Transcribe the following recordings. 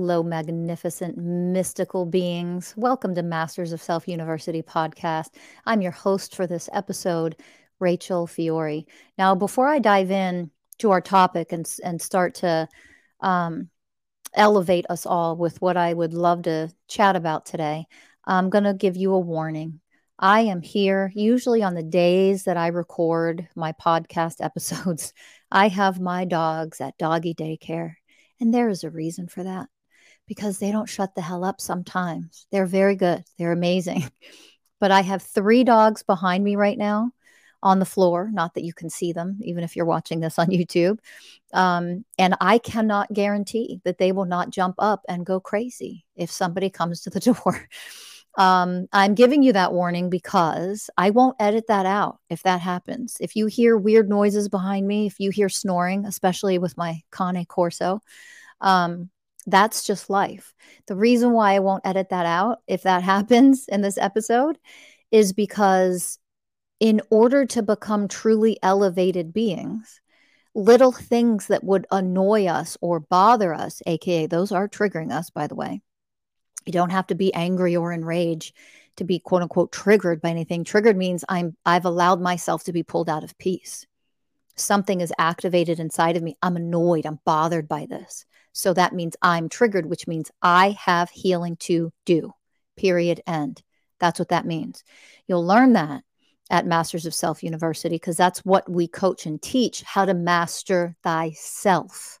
Hello, magnificent mystical beings. Welcome to Masters of Self University podcast. I'm your host for this episode, Rachel Fiori. Now, before I dive in to our topic and, and start to um, elevate us all with what I would love to chat about today, I'm going to give you a warning. I am here usually on the days that I record my podcast episodes. I have my dogs at doggy daycare, and there is a reason for that because they don't shut the hell up sometimes. They're very good, they're amazing. But I have three dogs behind me right now on the floor. Not that you can see them, even if you're watching this on YouTube. Um, and I cannot guarantee that they will not jump up and go crazy if somebody comes to the door. Um, I'm giving you that warning because I won't edit that out if that happens. If you hear weird noises behind me, if you hear snoring, especially with my Cane Corso, um, that's just life. The reason why I won't edit that out if that happens in this episode is because in order to become truly elevated beings, little things that would annoy us or bother us, aka those are triggering us, by the way. You don't have to be angry or enraged to be quote unquote triggered by anything. Triggered means I'm I've allowed myself to be pulled out of peace. Something is activated inside of me. I'm annoyed. I'm bothered by this. So that means I'm triggered, which means I have healing to do. Period. End. That's what that means. You'll learn that at Masters of Self University because that's what we coach and teach how to master thyself.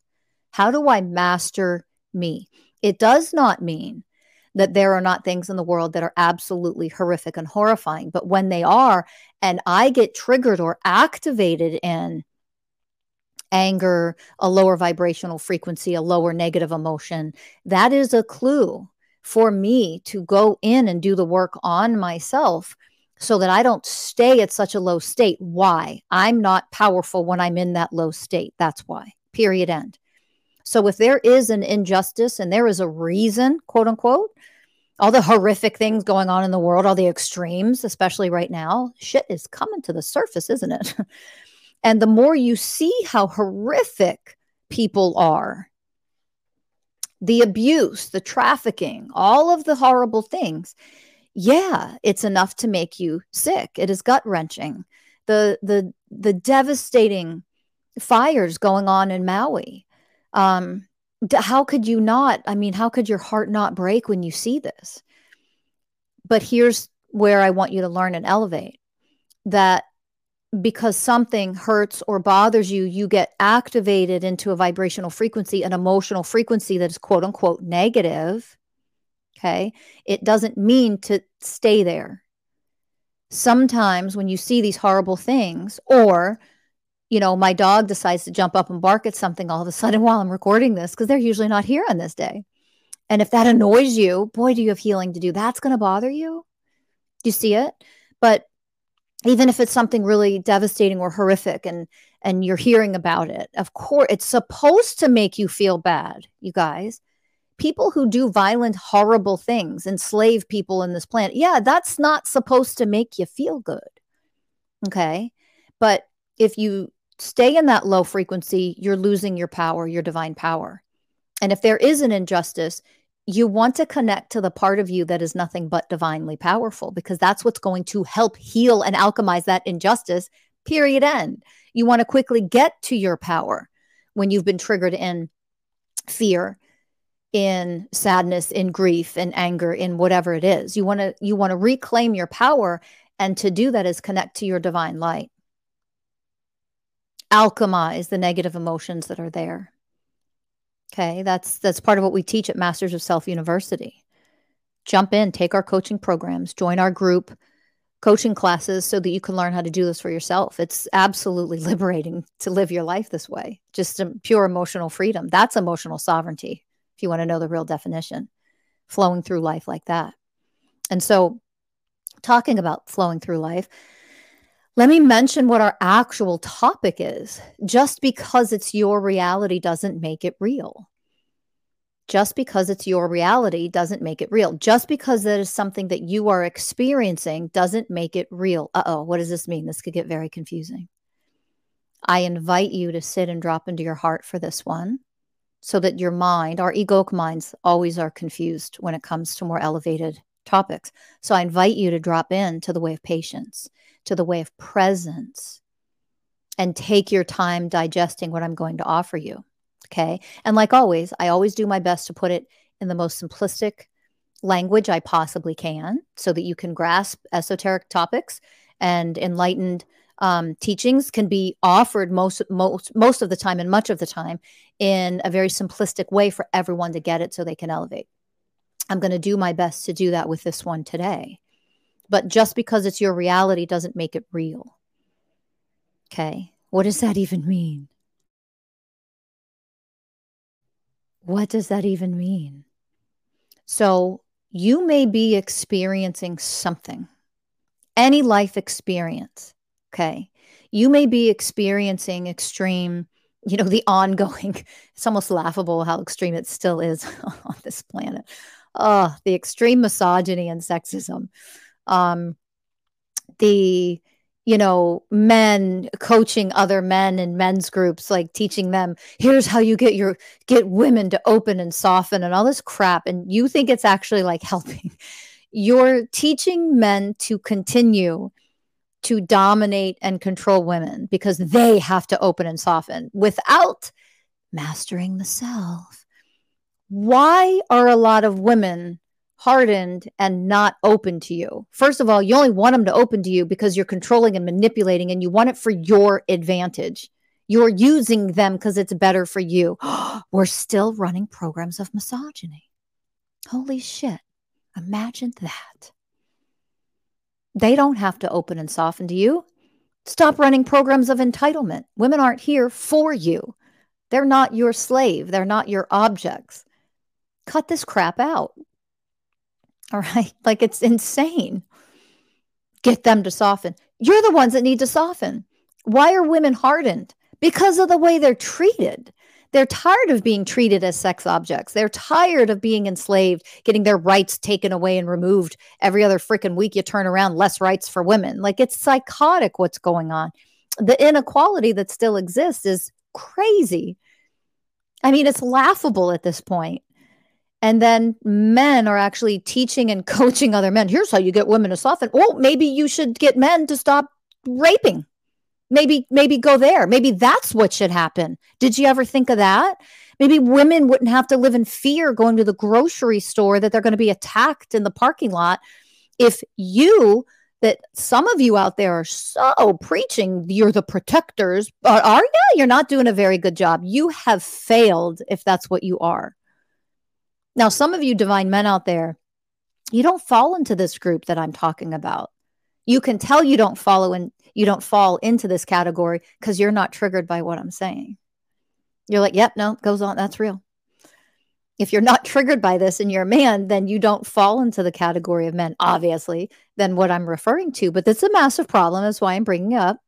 How do I master me? It does not mean that there are not things in the world that are absolutely horrific and horrifying, but when they are, and I get triggered or activated in anger, a lower vibrational frequency, a lower negative emotion, that is a clue for me to go in and do the work on myself so that I don't stay at such a low state. Why? I'm not powerful when I'm in that low state. That's why. Period. End. So if there is an injustice and there is a reason, quote unquote, all the horrific things going on in the world, all the extremes, especially right now, shit is coming to the surface, isn't it? And the more you see how horrific people are, the abuse, the trafficking, all of the horrible things, yeah, it's enough to make you sick. It is gut wrenching. The the the devastating fires going on in Maui. Um, how could you not? I mean, how could your heart not break when you see this? But here's where I want you to learn and elevate that because something hurts or bothers you, you get activated into a vibrational frequency, an emotional frequency that is quote unquote negative. Okay. It doesn't mean to stay there. Sometimes when you see these horrible things, or, you know, my dog decides to jump up and bark at something all of a sudden while I'm recording this, because they're usually not here on this day. And if that annoys you, boy, do you have healing to do. That's going to bother you. Do you see it? But even if it's something really devastating or horrific and and you're hearing about it of course it's supposed to make you feel bad you guys. People who do violent horrible things enslave people in this planet yeah that's not supposed to make you feel good okay? But if you stay in that low frequency you're losing your power your divine power. And if there is an injustice you want to connect to the part of you that is nothing but divinely powerful because that's what's going to help heal and alchemize that injustice. Period. End. You want to quickly get to your power when you've been triggered in fear, in sadness, in grief, in anger, in whatever it is. You want to you want to reclaim your power and to do that is connect to your divine light. Alchemize the negative emotions that are there Okay, that's that's part of what we teach at Masters of Self University. Jump in, take our coaching programs, join our group coaching classes so that you can learn how to do this for yourself. It's absolutely liberating to live your life this way. Just pure emotional freedom. That's emotional sovereignty, if you want to know the real definition, flowing through life like that. And so, talking about flowing through life, let me mention what our actual topic is. Just because it's your reality doesn't make it real just because it's your reality doesn't make it real. Just because that is something that you are experiencing doesn't make it real. Uh oh, what does this mean? This could get very confusing. I invite you to sit and drop into your heart for this one so that your mind, our egoic minds, always are confused when it comes to more elevated topics. So I invite you to drop in to the way of patience, to the way of presence, and take your time digesting what I'm going to offer you. Okay. And like always, I always do my best to put it in the most simplistic language I possibly can so that you can grasp esoteric topics and enlightened um, teachings can be offered most most most of the time and much of the time in a very simplistic way for everyone to get it so they can elevate. I'm going to do my best to do that with this one today. But just because it's your reality doesn't make it real. Okay. What does that even mean? What does that even mean? So, you may be experiencing something, any life experience. Okay. You may be experiencing extreme, you know, the ongoing, it's almost laughable how extreme it still is on this planet. Oh, the extreme misogyny and sexism. Um, the you know, men coaching other men in men's groups, like teaching them, here's how you get your get women to open and soften and all this crap. And you think it's actually like helping. You're teaching men to continue to dominate and control women because they have to open and soften without mastering the self. Why are a lot of women hardened and not open to you. First of all, you only want them to open to you because you're controlling and manipulating and you want it for your advantage. You're using them because it's better for you. We're still running programs of misogyny. Holy shit. Imagine that. They don't have to open and soften to you. Stop running programs of entitlement. Women aren't here for you. They're not your slave. They're not your objects. Cut this crap out. All right. Like it's insane. Get them to soften. You're the ones that need to soften. Why are women hardened? Because of the way they're treated. They're tired of being treated as sex objects. They're tired of being enslaved, getting their rights taken away and removed every other freaking week. You turn around, less rights for women. Like it's psychotic what's going on. The inequality that still exists is crazy. I mean, it's laughable at this point. And then men are actually teaching and coaching other men. Here's how you get women to soften. Oh, maybe you should get men to stop raping. Maybe, maybe go there. Maybe that's what should happen. Did you ever think of that? Maybe women wouldn't have to live in fear going to the grocery store that they're going to be attacked in the parking lot if you that some of you out there are so preaching you're the protectors are, you you're not doing a very good job you have failed if that's what you are now, some of you divine men out there, you don't fall into this group that I'm talking about. You can tell you don't follow and you don't fall into this category because you're not triggered by what I'm saying. You're like, yep, no, goes on. That's real. If you're not triggered by this and you're a man, then you don't fall into the category of men, obviously, than what I'm referring to. But this is a massive problem. That's why I'm bringing up.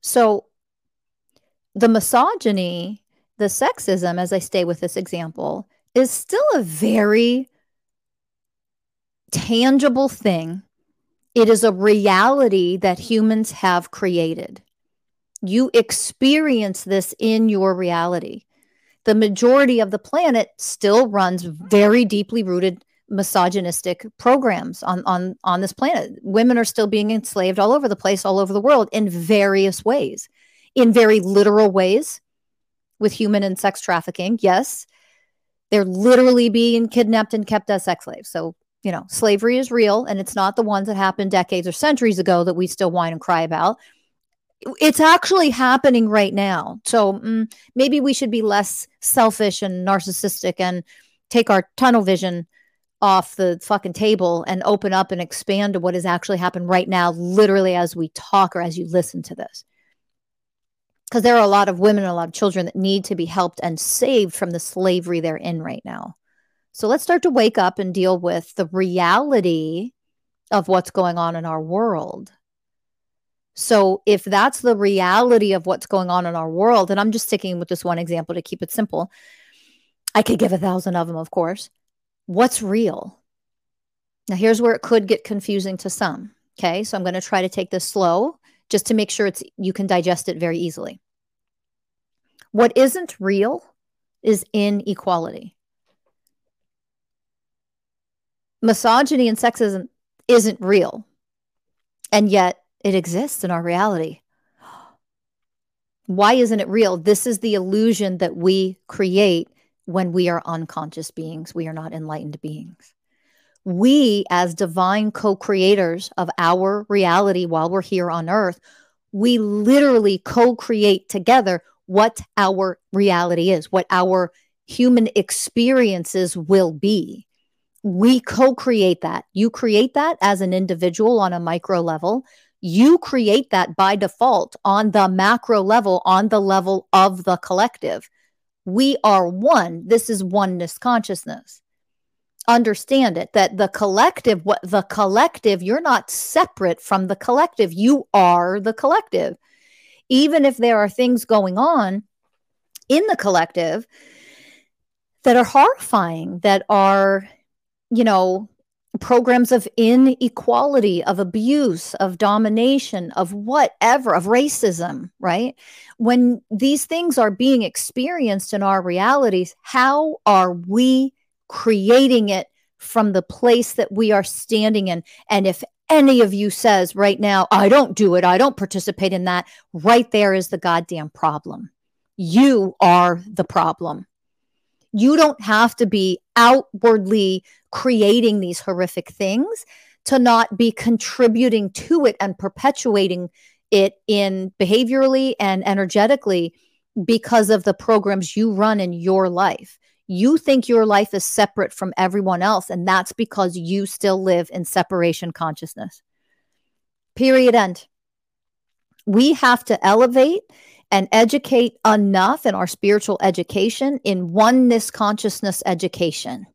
So the misogyny the sexism, as I stay with this example, is still a very tangible thing. It is a reality that humans have created. You experience this in your reality. The majority of the planet still runs very deeply rooted misogynistic programs on, on, on this planet. Women are still being enslaved all over the place, all over the world in various ways, in very literal ways, with human and sex trafficking. Yes, they're literally being kidnapped and kept as sex slaves. So, you know, slavery is real and it's not the ones that happened decades or centuries ago that we still whine and cry about. It's actually happening right now. So mm, maybe we should be less selfish and narcissistic and take our tunnel vision off the fucking table and open up and expand to what has actually happened right now, literally as we talk or as you listen to this. Because there are a lot of women and a lot of children that need to be helped and saved from the slavery they're in right now. So let's start to wake up and deal with the reality of what's going on in our world. So, if that's the reality of what's going on in our world, and I'm just sticking with this one example to keep it simple, I could give a thousand of them, of course. What's real? Now, here's where it could get confusing to some. Okay. So, I'm going to try to take this slow just to make sure it's you can digest it very easily. What isn't real is inequality. Misogyny and sexism isn't real. And yet it exists in our reality. Why isn't it real? This is the illusion that we create when we are unconscious beings. We are not enlightened beings. We, as divine co creators of our reality while we're here on earth, we literally co create together what our reality is, what our human experiences will be we co create that. You create that as an individual on a micro level. You create that by default on the macro level, on the level of the collective. We are one. This is oneness consciousness. Understand it that the collective, what the collective, you're not separate from the collective. You are the collective. Even if there are things going on in the collective that are horrifying, that are you know, programs of inequality, of abuse, of domination, of whatever, of racism, right? When these things are being experienced in our realities, how are we creating it from the place that we are standing in? And if any of you says right now, I don't do it, I don't participate in that, right there is the goddamn problem. You are the problem. You don't have to be outwardly creating these horrific things to not be contributing to it and perpetuating it in behaviorally and energetically because of the programs you run in your life. You think your life is separate from everyone else, and that's because you still live in separation consciousness. Period. End. We have to elevate and educate enough in our spiritual education in oneness consciousness education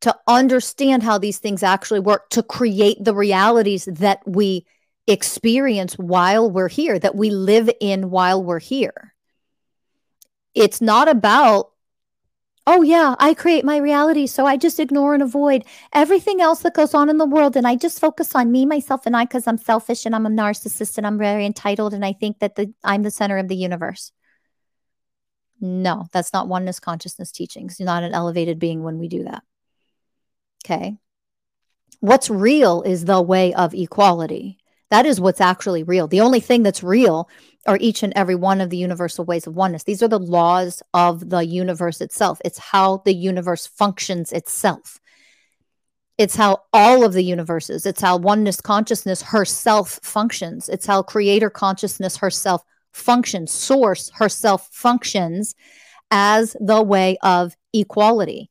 to understand how these things actually work to create the realities that we experience while we're here, that we live in while we're here. It's not about, oh, yeah, I create my reality. So I just ignore and avoid everything else that goes on in the world. And I just focus on me, myself, and I because I'm selfish and I'm a narcissist and I'm very entitled. And I think that the, I'm the center of the universe. No, that's not oneness consciousness teachings. You're not an elevated being when we do that. Okay. What's real is the way of equality. That is what's actually real. The only thing that's real are each and every one of the universal ways of oneness. These are the laws of the universe itself. It's how the universe functions itself. It's how all of the universes, it's how oneness consciousness herself functions. It's how creator consciousness herself functions, source herself functions as the way of equality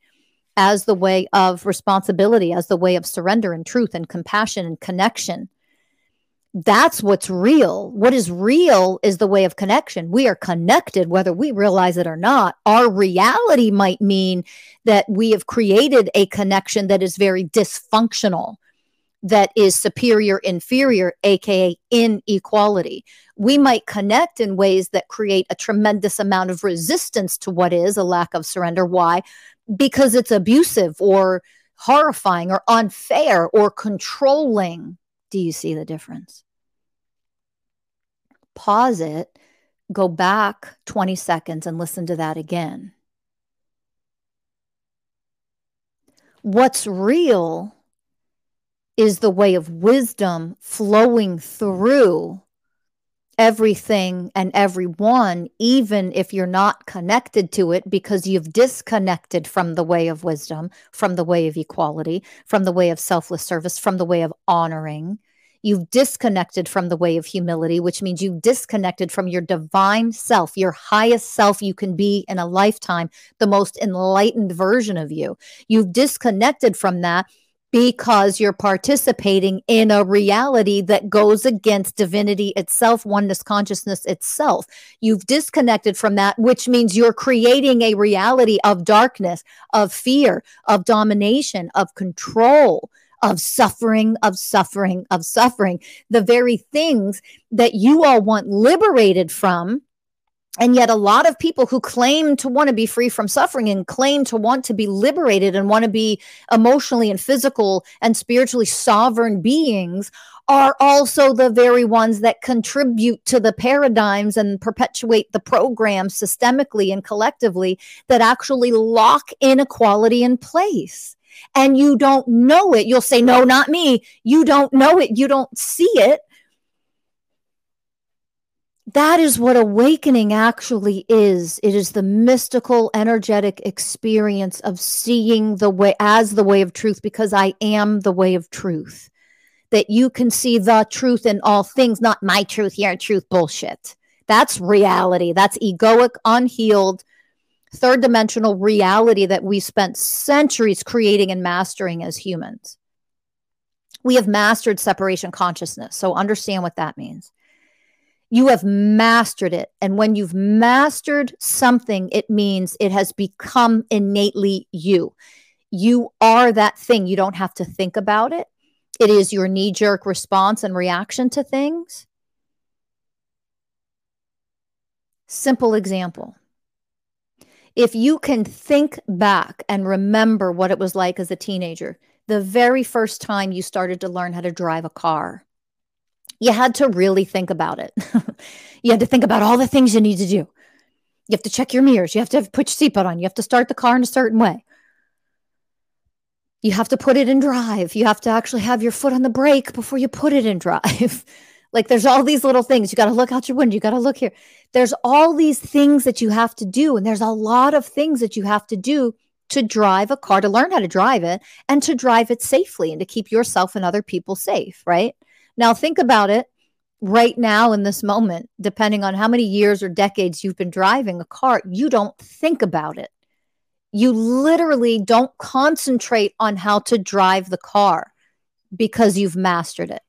as the way of responsibility, as the way of surrender and truth and compassion and connection. That's what's real. What is real is the way of connection. We are connected, whether we realize it or not. Our reality might mean that we have created a connection that is very dysfunctional, that is superior, inferior, AKA inequality. We might connect in ways that create a tremendous amount of resistance to what is a lack of surrender. Why? because it's abusive or horrifying or unfair or controlling. Do you see the difference? Pause it, go back 20 seconds and listen to that again. What's real is the way of wisdom flowing through everything and everyone, even if you're not connected to it because you've disconnected from the way of wisdom, from the way of equality, from the way of selfless service, from the way of honoring. You've disconnected from the way of humility, which means you've disconnected from your divine self, your highest self you can be in a lifetime, the most enlightened version of you. You've disconnected from that because you're participating in a reality that goes against divinity itself, oneness consciousness itself. You've disconnected from that, which means you're creating a reality of darkness, of fear, of domination, of control. Of suffering, of suffering, of suffering. The very things that you all want liberated from and yet, a lot of people who claim to want to be free from suffering and claim to want to be liberated and want to be emotionally and physical and spiritually sovereign beings are also the very ones that contribute to the paradigms and perpetuate the programs systemically and collectively that actually lock inequality in place. And you don't know it. You'll say, No, not me. You don't know it. You don't see it that is what awakening actually is. It is the mystical, energetic experience of seeing the way as the way of truth because I am the way of truth. That you can see the truth in all things, not my truth, your truth bullshit. That's reality. That's egoic, unhealed, third dimensional reality that we spent centuries creating and mastering as humans. We have mastered separation consciousness. So understand what that means you have mastered it. And when you've mastered something, it means it has become innately you. You are that thing. You don't have to think about it. It is your knee jerk response and reaction to things. Simple example. If you can think back and remember what it was like as a teenager, the very first time you started to learn how to drive a car, you had to really think about it. you had to think about all the things you need to do. You have to check your mirrors. You have to put your seatbelt on. You have to start the car in a certain way. You have to put it in drive. You have to actually have your foot on the brake before you put it in drive. like there's all these little things. You got to look out your window. You got to look here. There's all these things that you have to do. And there's a lot of things that you have to do to drive a car, to learn how to drive it and to drive it safely and to keep yourself and other people safe, right? Now, think about it right now in this moment, depending on how many years or decades you've been driving a car, you don't think about it. You literally don't concentrate on how to drive the car because you've mastered it.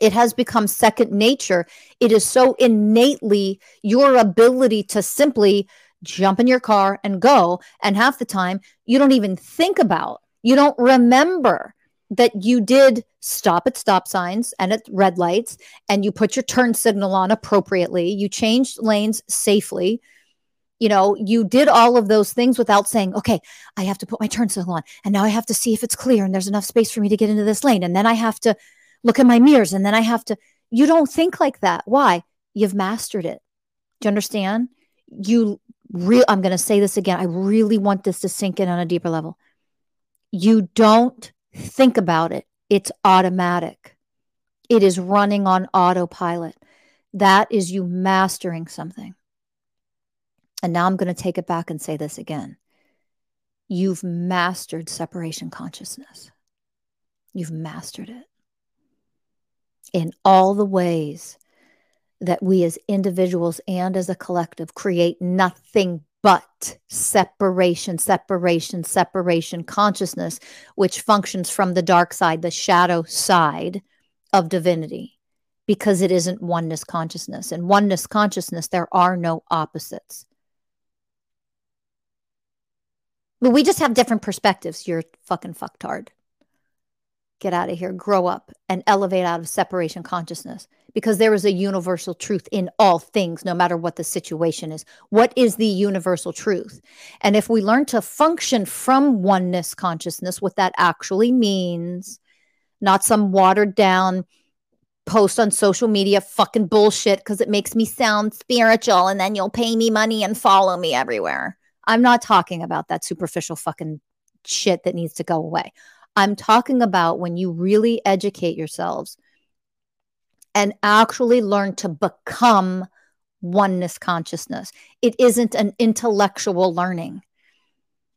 It has become second nature. It is so innately your ability to simply jump in your car and go. And half the time, you don't even think about, you don't remember that you did stop at stop signs and at red lights and you put your turn signal on appropriately. You changed lanes safely. You know you did all of those things without saying okay i have to put my turn signal on and now i have to see if it's clear and there's enough space for me to get into this lane and then i have to look at my mirrors and then i have to you don't think like that. Why? You've mastered it. Do you understand? You real i'm going to say this again i really want this to sink in on a deeper level. You don't Think about it. It's automatic. It is running on autopilot. That is you mastering something. And now I'm going to take it back and say this again. You've mastered separation consciousness. You've mastered it in all the ways that we as individuals and as a collective create nothing but separation, separation, separation consciousness, which functions from the dark side, the shadow side of divinity, because it isn't oneness consciousness. In oneness consciousness, there are no opposites. But we just have different perspectives. You're fucking fucktard get out of here, grow up, and elevate out of separation consciousness because there is a universal truth in all things, no matter what the situation is. What is the universal truth? And if we learn to function from oneness consciousness, what that actually means, not some watered down post on social media fucking bullshit because it makes me sound spiritual and then you'll pay me money and follow me everywhere. I'm not talking about that superficial fucking shit that needs to go away. I'm talking about when you really educate yourselves and actually learn to become oneness consciousness. It isn't an intellectual learning,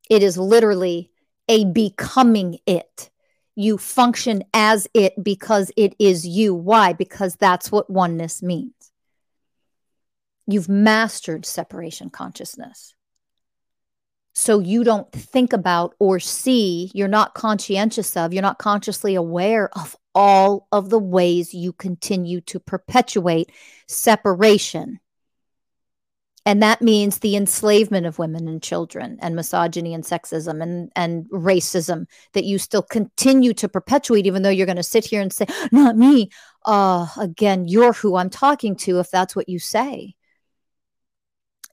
it is literally a becoming it. You function as it because it is you. Why? Because that's what oneness means. You've mastered separation consciousness. So you don't think about or see, you're not conscientious of, you're not consciously aware of all of the ways you continue to perpetuate separation. And that means the enslavement of women and children and misogyny and sexism and, and racism that you still continue to perpetuate, even though you're going to sit here and say, not me. Uh, again, you're who I'm talking to if that's what you say.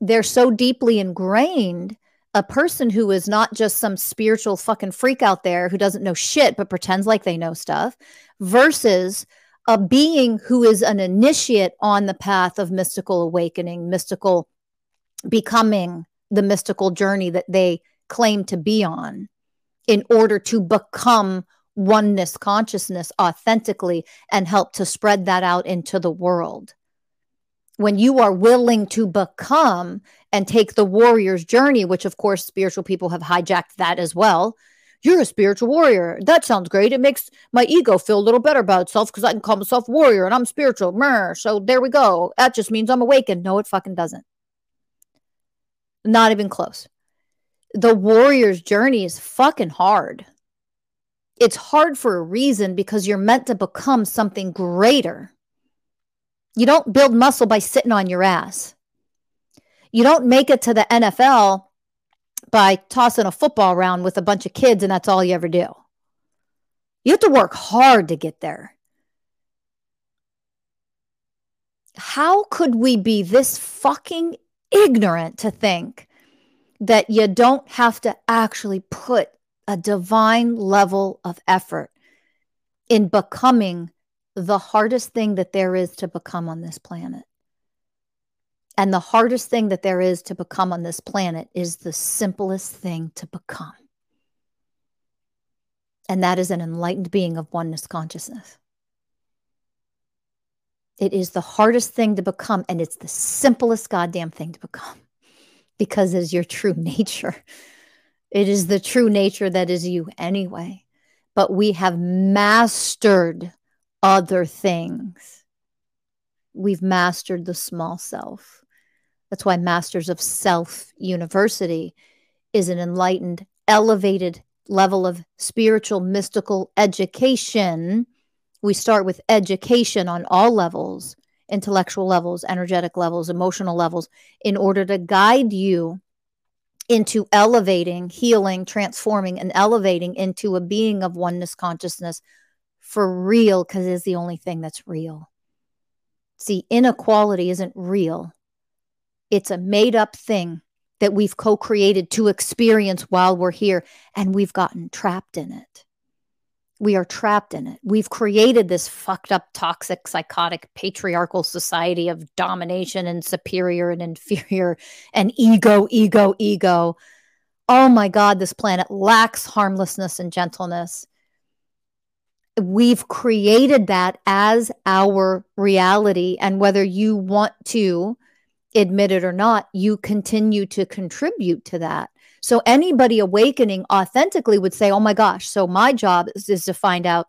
They're so deeply ingrained a person who is not just some spiritual fucking freak out there who doesn't know shit but pretends like they know stuff versus a being who is an initiate on the path of mystical awakening, mystical becoming the mystical journey that they claim to be on in order to become oneness consciousness authentically and help to spread that out into the world. When you are willing to become and take the warrior's journey, which of course spiritual people have hijacked that as well. You're a spiritual warrior. That sounds great. It makes my ego feel a little better about itself because I can call myself warrior and I'm spiritual. Mer, So there we go. That just means I'm awakened. No, it fucking doesn't. Not even close. The warrior's journey is fucking hard. It's hard for a reason because you're meant to become something greater you don't build muscle by sitting on your ass. You don't make it to the NFL by tossing a football around with a bunch of kids and that's all you ever do. You have to work hard to get there. How could we be this fucking ignorant to think that you don't have to actually put a divine level of effort in becoming the hardest thing that there is to become on this planet. And the hardest thing that there is to become on this planet is the simplest thing to become. And that is an enlightened being of oneness consciousness. It is the hardest thing to become, and it's the simplest goddamn thing to become because it is your true nature. It is the true nature that is you anyway. But we have mastered other things. We've mastered the small self. That's why Masters of Self University is an enlightened, elevated level of spiritual, mystical education. We start with education on all levels intellectual levels, energetic levels, emotional levels in order to guide you into elevating, healing, transforming, and elevating into a being of oneness consciousness for real because it's the only thing that's real. See, inequality isn't real, it's a made up thing that we've co created to experience while we're here, and we've gotten trapped in it. We are trapped in it. We've created this fucked up, toxic, psychotic, patriarchal society of domination and superior and inferior and ego, ego, ego. Oh my God, this planet lacks harmlessness and gentleness we've created that as our reality. And whether you want to admit it or not, you continue to contribute to that. So anybody awakening authentically would say, oh my gosh, so my job is, is to find out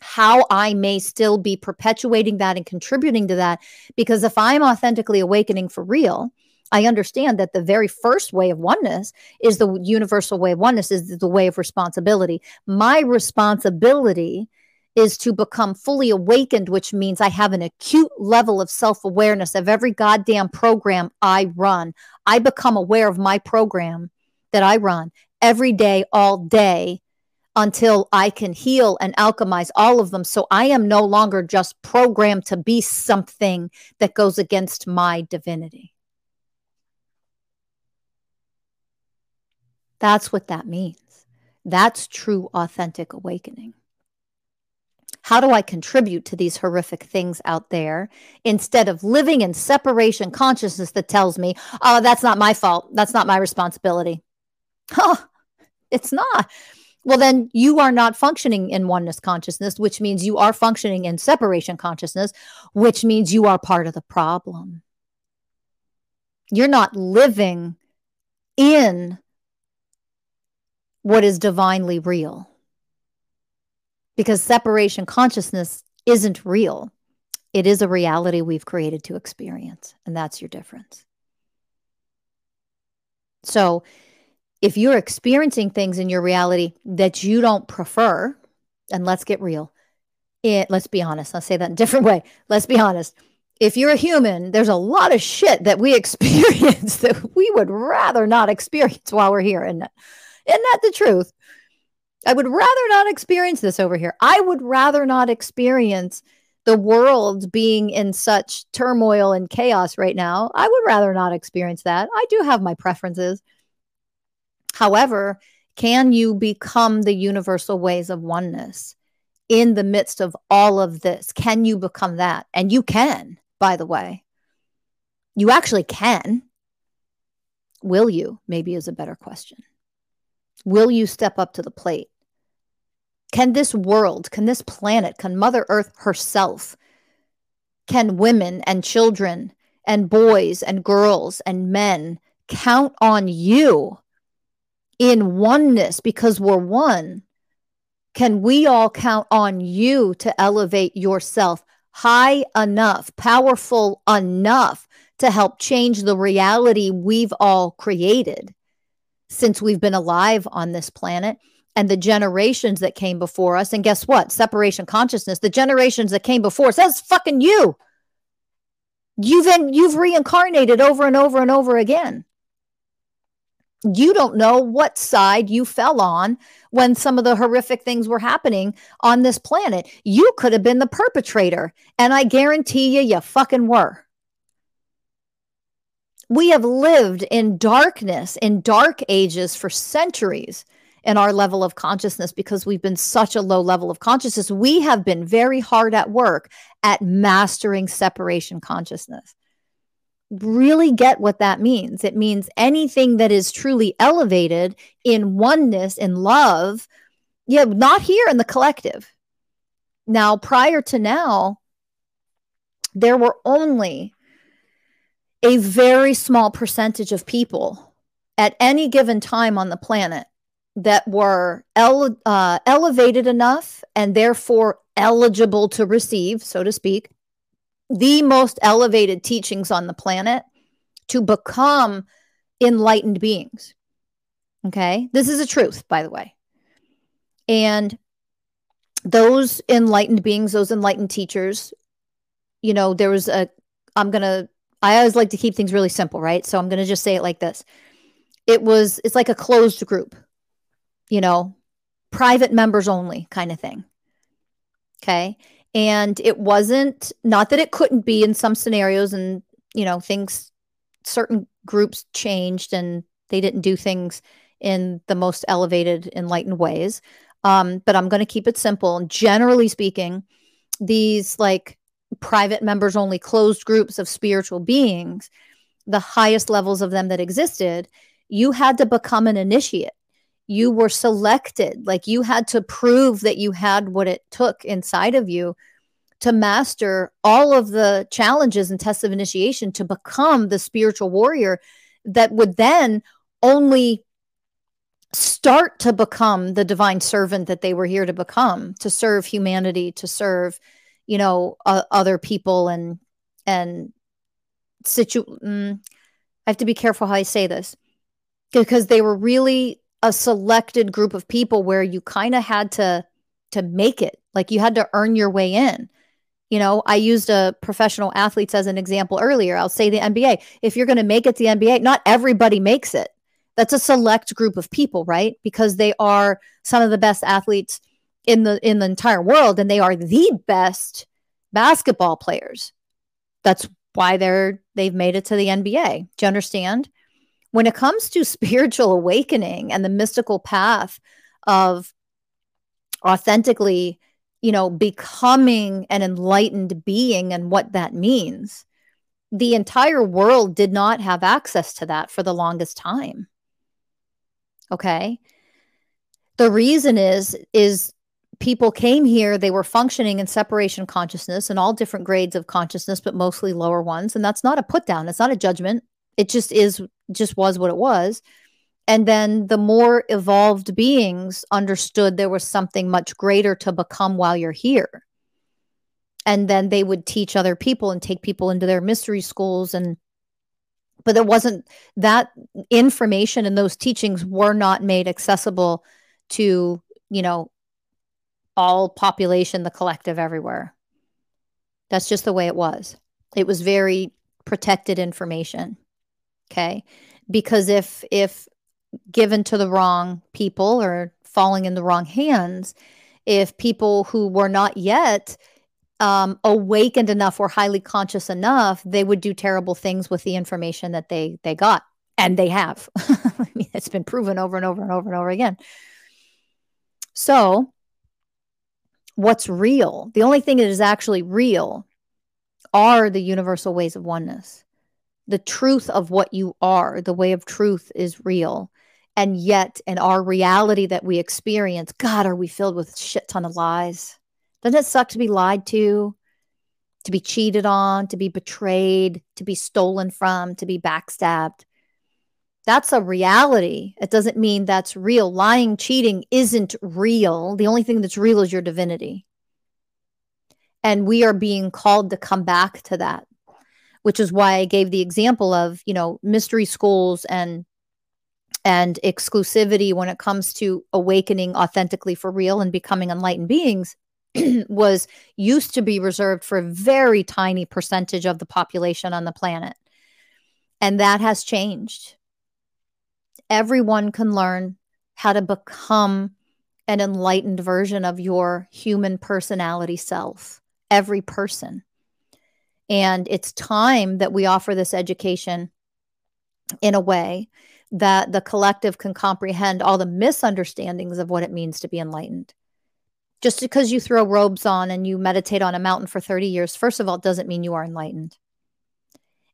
how I may still be perpetuating that and contributing to that. Because if I'm authentically awakening for real, I understand that the very first way of oneness is the universal way of oneness, is the way of responsibility. My responsibility is to become fully awakened, which means I have an acute level of self awareness of every goddamn program I run. I become aware of my program that I run every day, all day, until I can heal and alchemize all of them. So I am no longer just programmed to be something that goes against my divinity. That's what that means. That's true, authentic awakening. How do I contribute to these horrific things out there instead of living in separation consciousness that tells me, oh, that's not my fault. That's not my responsibility? Huh, it's not. Well, then you are not functioning in oneness consciousness, which means you are functioning in separation consciousness, which means you are part of the problem. You're not living in what is divinely real. Because separation consciousness isn't real. It is a reality we've created to experience, and that's your difference. So, if you're experiencing things in your reality that you don't prefer, and let's get real, it, let's be honest, I'll say that in a different way. Let's be honest. If you're a human, there's a lot of shit that we experience that we would rather not experience while we're here. And isn't that the truth? I would rather not experience this over here. I would rather not experience the world being in such turmoil and chaos right now. I would rather not experience that. I do have my preferences. However, can you become the universal ways of oneness in the midst of all of this? Can you become that? And you can, by the way. You actually can. Will you? Maybe is a better question. Will you step up to the plate? Can this world, can this planet, can Mother Earth herself, can women and children and boys and girls and men count on you in oneness because we're one? Can we all count on you to elevate yourself high enough, powerful enough to help change the reality we've all created since we've been alive on this planet? And the generations that came before us. And guess what? Separation consciousness, the generations that came before us, that's fucking you. You've in, you've reincarnated over and over and over again. You don't know what side you fell on when some of the horrific things were happening on this planet. You could have been the perpetrator, and I guarantee you, you fucking were. We have lived in darkness, in dark ages for centuries in our level of consciousness because we've been such a low level of consciousness. We have been very hard at work at mastering separation consciousness. Really get what that means. It means anything that is truly elevated in oneness, in love, yeah, not here in the collective. Now, prior to now, there were only a very small percentage of people at any given time on the planet that were ele- uh, elevated enough and therefore eligible to receive, so to speak, the most elevated teachings on the planet to become enlightened beings. Okay. This is a truth, by the way. And those enlightened beings, those enlightened teachers, you know, there was a, I'm going to, I always like to keep things really simple, right? So I'm going to just say it like this. It was, it's like a closed group you know, private members only kind of thing. Okay. And it wasn't, not that it couldn't be in some scenarios and, you know, things, certain groups changed and they didn't do things in the most elevated, enlightened ways. Um, but I'm going to keep it simple. And generally speaking, these like private members only closed groups of spiritual beings, the highest levels of them that existed, you had to become an initiate you were selected like you had to prove that you had what it took inside of you to master all of the challenges and tests of initiation to become the spiritual warrior that would then only start to become the divine servant that they were here to become to serve humanity to serve you know uh, other people and and situ mm, i have to be careful how i say this because they were really a selected group of people where you kind of had to to make it. Like you had to earn your way in. You know i used a professional athletes as an example earlier. I'll say the nba if you're going to make it the nba not everybody makes it. That's a select group of people right? Because they are some of the best athletes in the in the entire world and they are the best basketball players. That's why they're they've made it to the nba do you understand when it comes to spiritual awakening and the mystical path of authentically, you know, becoming an enlightened being and what that means, the entire world did not have access to that for the longest time. Okay. The reason is, is people came here, they were functioning in separation consciousness and all different grades of consciousness, but mostly lower ones. And that's not a put down, it's not a judgment. It just is just was what it was And then the more evolved beings understood there was something much greater to become while you're here. And then they would teach other people and take people into their mystery schools and but there wasn't that information and those teachings were not made accessible to, you know, all population, the collective everywhere. That's just the way it was. It was very protected information. Okay? Because if if given to the wrong people or falling in the wrong hands, if people who were not yet um, awakened enough or highly conscious enough, they would do terrible things with the information that they they got, and they have. I mean, it's been proven over and over and over and over again. So, what's real? The only thing that is actually real are the universal ways of oneness. The truth of what you are, the way of truth is real. And yet, in our reality that we experience, God, are we filled with shit ton of lies? Doesn't it suck to be lied to, to be cheated on, to be betrayed, to be stolen from, to be backstabbed? That's a reality. It doesn't mean that's real. Lying, cheating isn't real. The only thing that's real is your divinity. And we are being called to come back to that, which is why I gave the example of, you know, mystery schools and and exclusivity when it comes to awakening authentically for real and becoming enlightened beings was used to be reserved for a very tiny percentage of the population on the planet. And that has changed. Everyone can learn how to become an enlightened version of your human personality self, every person. And it's time that we offer this education in a way that the collective can comprehend all the misunderstandings of what it means to be enlightened. Just because you throw robes on and you meditate on a mountain for 30 years, first of all, doesn't mean you are enlightened.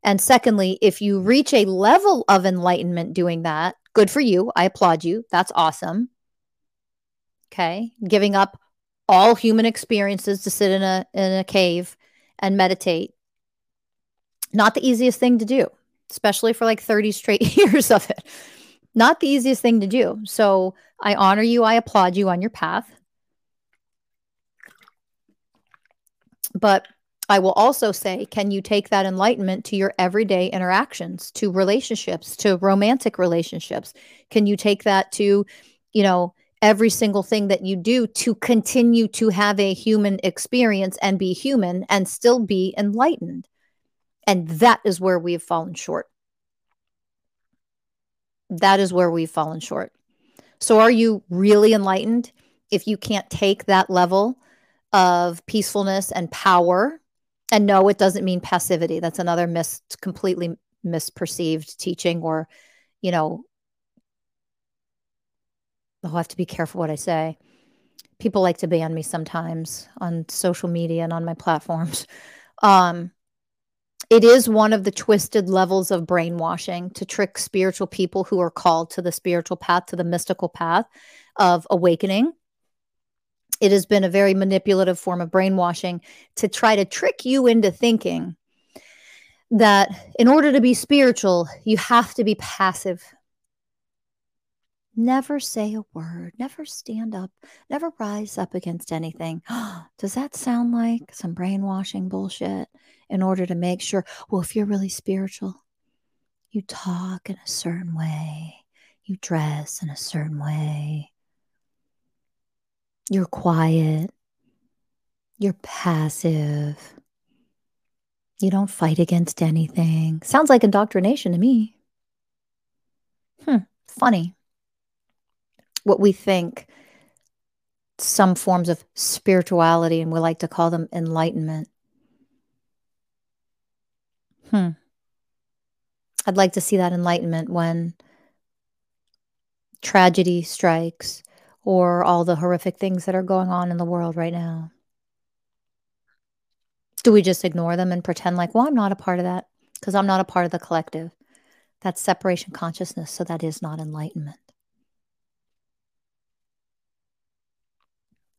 And secondly, if you reach a level of enlightenment doing that, good for you. I applaud you. That's awesome. Okay. Giving up all human experiences to sit in a in a cave and meditate. Not the easiest thing to do especially for like 30 straight years of it. Not the easiest thing to do. So I honor you. I applaud you on your path. But I will also say, can you take that enlightenment to your everyday interactions, to relationships, to romantic relationships? Can you take that to, you know, every single thing that you do to continue to have a human experience and be human and still be enlightened? And that is where we've fallen short. That is where we've fallen short. So, are you really enlightened if you can't take that level of peacefulness and power? And no, it doesn't mean passivity. That's another mis completely misperceived teaching, or, you know, I'll have to be careful what I say. People like to ban me sometimes on social media and on my platforms. Um, it is one of the twisted levels of brainwashing to trick spiritual people who are called to the spiritual path, to the mystical path of awakening. It has been a very manipulative form of brainwashing to try to trick you into thinking that in order to be spiritual, you have to be passive. Never say a word, never stand up, never rise up against anything. Does that sound like some brainwashing bullshit? In order to make sure, well, if you're really spiritual, you talk in a certain way, you dress in a certain way, you're quiet, you're passive, you don't fight against anything. Sounds like indoctrination to me. Hmm, funny. What we think some forms of spirituality, and we like to call them enlightenment, Hmm. I'd like to see that enlightenment when tragedy strikes or all the horrific things that are going on in the world right now. Do we just ignore them and pretend like, well, I'm not a part of that because I'm not a part of the collective? That's separation consciousness, so that is not enlightenment.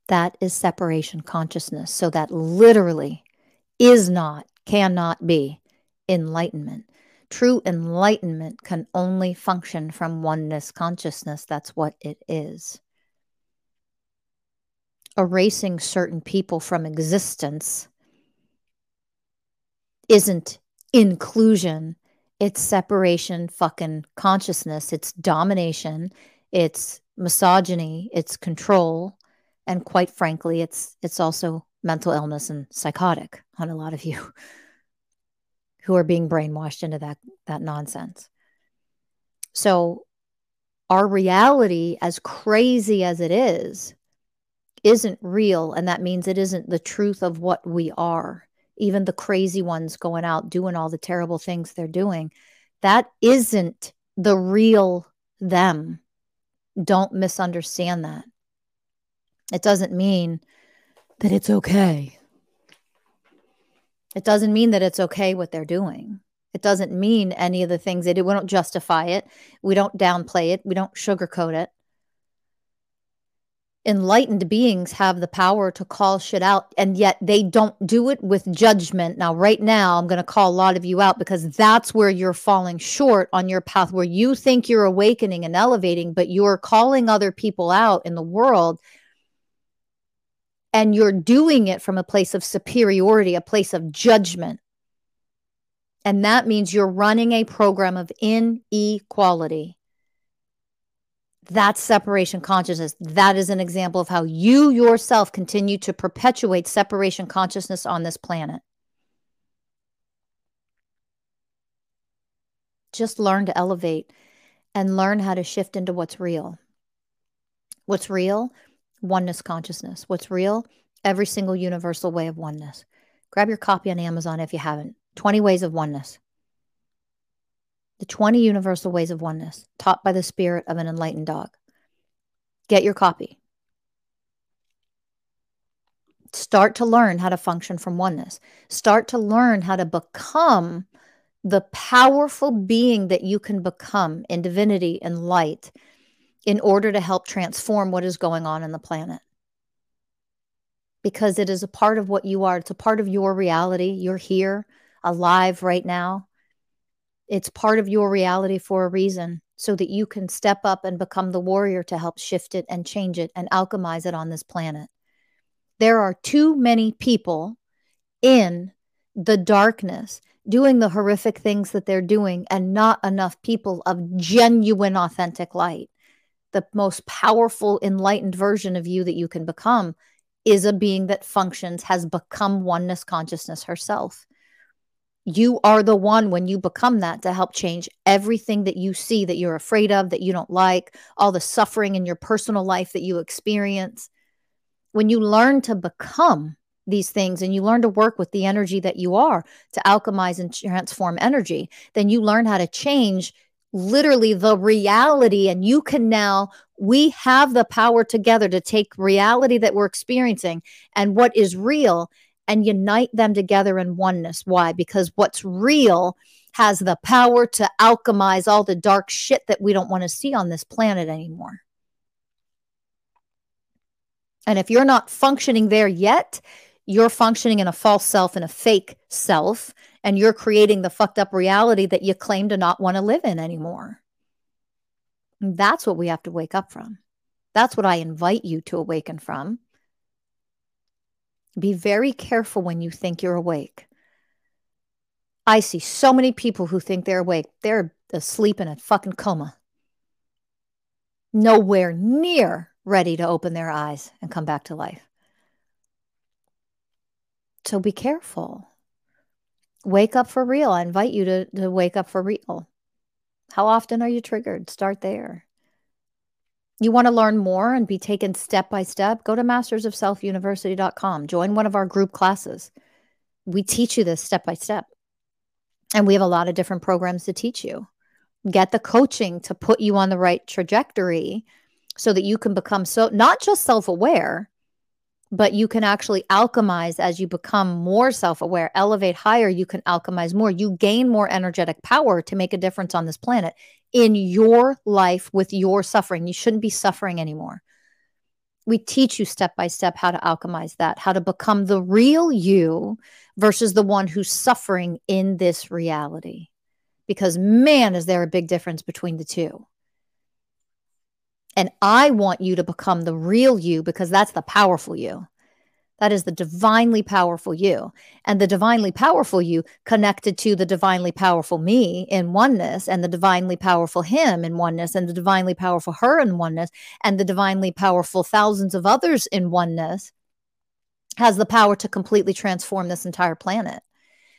That is separation consciousness, so that literally is not, cannot be enlightenment. True enlightenment can only function from oneness consciousness. That's what it is. Erasing certain people from existence isn't inclusion, it's separation fucking consciousness, it's domination, it's misogyny, it's control, and quite frankly, it's it's also mental illness and psychotic on a lot of you who are being brainwashed into that that nonsense. So our reality as crazy as it is isn't real and that means it isn't the truth of what we are. Even the crazy ones going out doing all the terrible things they're doing, that isn't the real them. Don't misunderstand that. It doesn't mean that it's okay. It doesn't mean that it's okay what they're doing. It doesn't mean any of the things they do. We don't justify it. We don't downplay it. We don't sugarcoat it. Enlightened beings have the power to call shit out, and yet they don't do it with judgment. Now, right now, I'm going to call a lot of you out because that's where you're falling short on your path, where you think you're awakening and elevating, but you're calling other people out in the world and you're doing it from a place of superiority, a place of judgment. And that means you're running a program of inequality. That's separation consciousness. That is an example of how you yourself continue to perpetuate separation consciousness on this planet. Just learn to elevate and learn how to shift into what's real. What's real? Oneness consciousness. What's real? Every single universal way of oneness. Grab your copy on Amazon if you haven't. 20 Ways of Oneness. The 20 Universal Ways of Oneness, taught by the spirit of an enlightened dog. Get your copy. Start to learn how to function from oneness. Start to learn how to become the powerful being that you can become in divinity and light in order to help transform what is going on in the planet. Because it is a part of what you are, it's a part of your reality. You're here, alive right now. It's part of your reality for a reason so that you can step up and become the warrior to help shift it and change it and alchemize it on this planet. There are too many people in the darkness doing the horrific things that they're doing, and not enough people of genuine, authentic light the most powerful, enlightened version of you that you can become is a being that functions, has become oneness consciousness herself. You are the one when you become that to help change everything that you see that you're afraid of, that you don't like, all the suffering in your personal life that you experience. When you learn to become these things and you learn to work with the energy that you are to alchemize and transform energy, then you learn how to change literally the reality and you can now we have the power together to take reality that we're experiencing and what is real and unite them together in oneness. Why? Because what's real has the power to alchemize all the dark shit that we don't want to see on this planet anymore. And if you're not functioning there yet you're functioning in a false self and a fake self and you're creating the fucked up reality that you claim to not want to live in anymore. And that's what we have to wake up from. That's what I invite you to awaken from. Be very careful when you think you're awake. I see so many people who think they're awake. They're asleep in a fucking coma. Nowhere near ready to open their eyes and come back to life. So be careful wake up for real. I invite you to, to wake up for real. How often are you triggered? Start there. You want to learn more and be taken step by step? Go to mastersofselfuniversity.com. Join one of our group classes. We teach you this step by step. And we have a lot of different programs to teach you. Get the coaching to put you on the right trajectory so that you can become so not just self aware, but you can actually alchemize as you become more self aware, elevate higher. You can alchemize more. You gain more energetic power to make a difference on this planet in your life with your suffering. You shouldn't be suffering anymore. We teach you step by step how to alchemize that, how to become the real you versus the one who's suffering in this reality. because man, is there a big difference between the two. And I want you to become the real you because that's the powerful you. That is the divinely powerful you. And the divinely powerful you connected to the divinely powerful me in oneness, and the divinely powerful him in oneness, and the divinely powerful her in oneness, and the divinely powerful thousands of others in oneness has the power to completely transform this entire planet.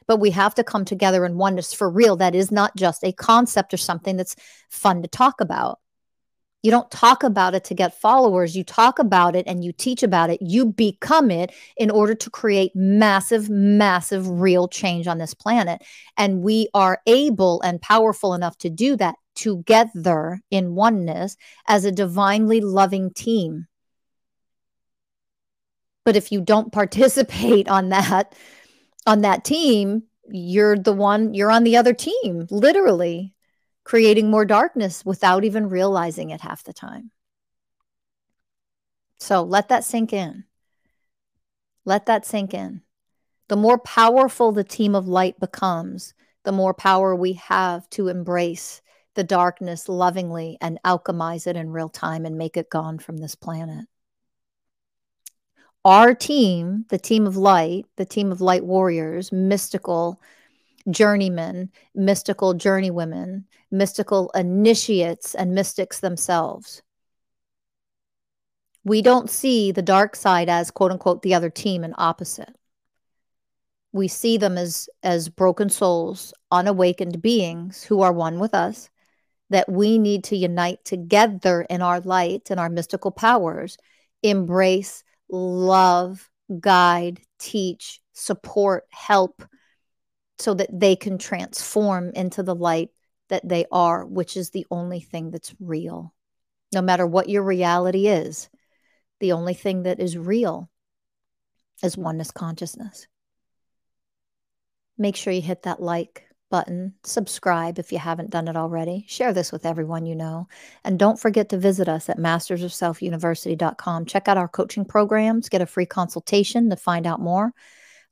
But we have to come together in oneness for real. That is not just a concept or something that's fun to talk about. You don't talk about it to get followers. You talk about it and you teach about it. You become it in order to create massive, massive, real change on this planet. And we are able and powerful enough to do that together in oneness as a divinely loving team. But if you don't participate on that, on that team, you're the one, you're on the other team, literally creating more darkness without even realizing it half the time. So let that sink in. Let that sink in. The more powerful the team of light becomes, the more power we have to embrace the darkness lovingly and alchemize it in real time and make it gone from this planet. Our team, the team of light, the team of light warriors, mystical journeymen, mystical journeywomen, mystical initiates, and mystics themselves. We don't see the dark side as quote unquote the other team and opposite. We see them as, as broken souls, unawakened beings who are one with us, that we need to unite together in our light and our mystical powers, embrace, love, guide, teach, support, help, so that they can transform into the light that they are, which is the only thing that's real. No matter what your reality is, the only thing that is real is oneness consciousness. Make sure you hit that like button, subscribe if you haven't done it already, share this with everyone you know, and don't forget to visit us at mastersofselfuniversity.com. Check out our coaching programs, get a free consultation to find out more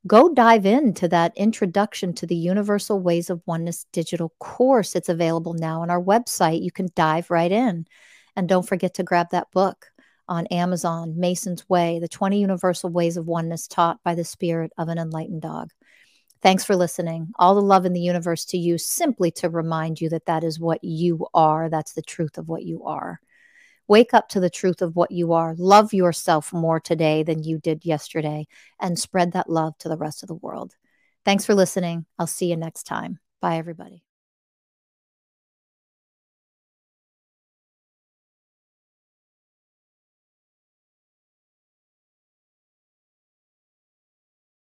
go dive into that introduction to the Universal Ways of Oneness digital course. It's available now on our website. You can dive right in. And don't forget to grab that book on Amazon, Mason's Way, the 20 Universal Ways of Oneness taught by the Spirit of an Enlightened Dog. Thanks for listening. All the love in the universe to you, simply to remind you that that is what you are. That's the truth of what you are. Wake up to the truth of what you are. Love yourself more today than you did yesterday and spread that love to the rest of the world. Thanks for listening. I'll see you next time. Bye, everybody.